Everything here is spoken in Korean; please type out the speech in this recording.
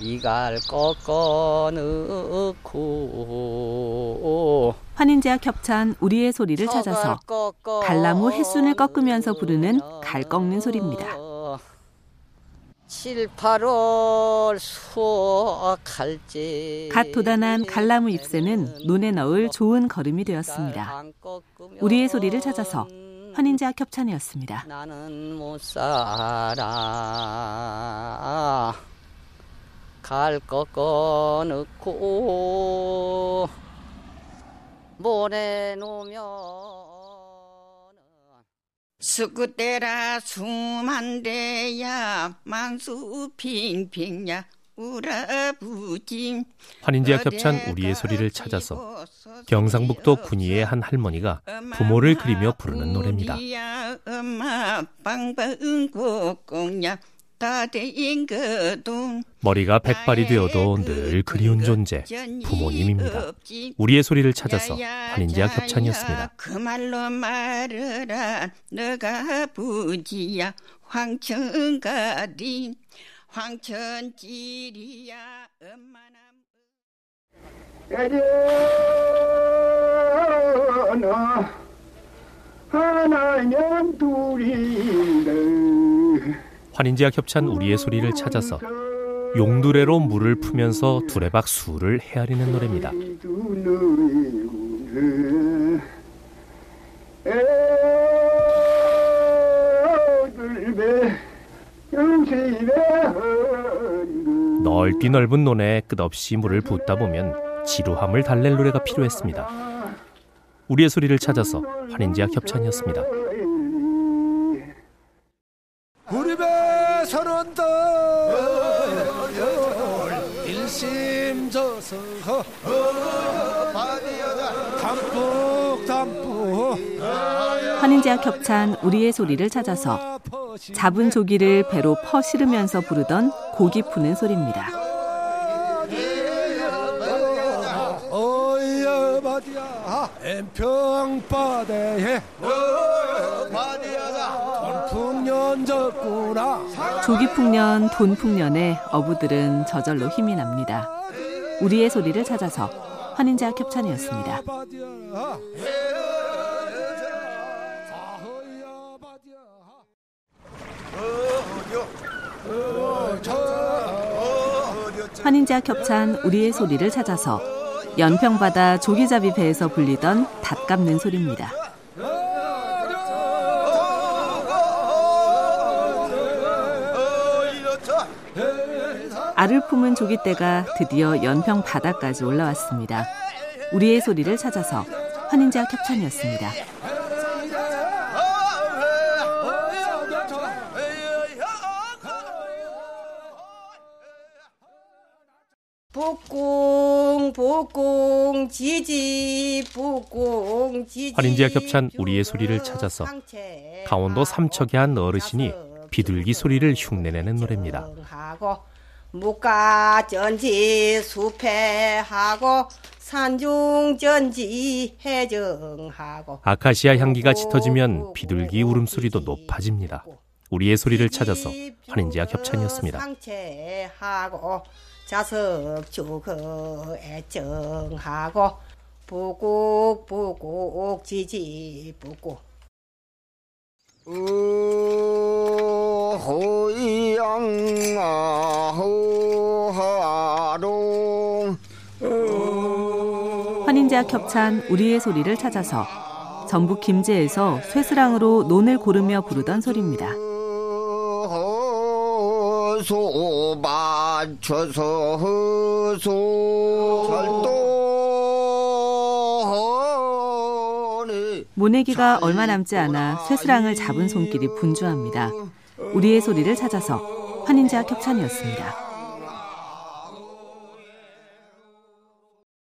이갈 꺾어 넣고 환인제와 겹찬 우리의 소리를 찾아서 갈나무 햇순을 꺾으면서 부르는 갈 꺾는 소리입니다. 7, 8월 수확할지 갓 돋아난 갈나무 잎새는 논에 넣을 좋은 걸음이 되었습니다. 우리의 소리를 찾아서 환인제와 겹찬이었습니다. 나는 못 살아 갈 꺾어 넣고 모래 놓으면 스쿠테라 수만대야 만수 핑핑야 환인제와 겹찬 우리의 소리를 찾아서 경상북도 군위의 한 할머니가 부모를 그리며 부르는 노래입니다. 머리가 백발이 되어도 늘 그리운 존재 부모님입니다. 우리의 소리를 찾아서 환인제와 겹찬이었습니다. 그 말로 말해라 너가 부지야 황천가리 황천지리야 엄마나 에려나 하나면 둘인데 환인제와 겹찬 우리의 소리를 찾아서 용두레로 물을 푸면서 두레박 수를 헤아리는 노래입니다. 넓디 넓은 논에 끝없이 물을 붓다 보면 지루함을 달랠 노래가 필요했습니다. 우리의 소리를 찾아서 환인제와 겹찬이었습니다. 일심저서 담뿍 담뿍. 환인제와 겹찬 우리의 소리를 찾아서 잡은 조기를 배로 퍼 실으면서 부르던 고기 푸는 소리입니다. 조기풍년, 돈풍년에 어부들은 저절로 힘이 납니다. 우리의 소리를 찾아서 환인제와 겹찬이었습니다. 환인제와 겹찬 우리의 소리를 찾아서 연평바다 조기잡이 배에서 불리던 닷 깎는 소리입니다. 알을 품은 조기떼가 드디어 연평 바다까지 올라왔습니다. 우리의 소리를 찾아서 환인제와 겹찬이었습니다. 복공 복공 지지 복공 지지 환인제와 겹찬 우리의 소리를 찾아서 강원도 삼척의 한 어르신이 비둘기 소리를 흉내내는 노래입니다. 무가 전지 수패하고 산중 전지 해정하고 아카시아 향기가 짙어지면 비둘기 울음소리도 높아집니다. 우리의 소리를 찾아서 환인제와 겹찬이었습니다. 상체하고 자석 주거 애정하고 부국 부국 지지 부 국 환인제와 겹찬 우리의 소리를 찾아서 전북 김제에서 쇠스랑으로 논을 고르며 부르던 소리입니다. 소 맞춰서 허소 모내기가 얼마 남지 않아 쇠스랑을 잡은 손길이 분주합니다. 우리의 소리를 찾아서 환인제와 겹찬이었습니다.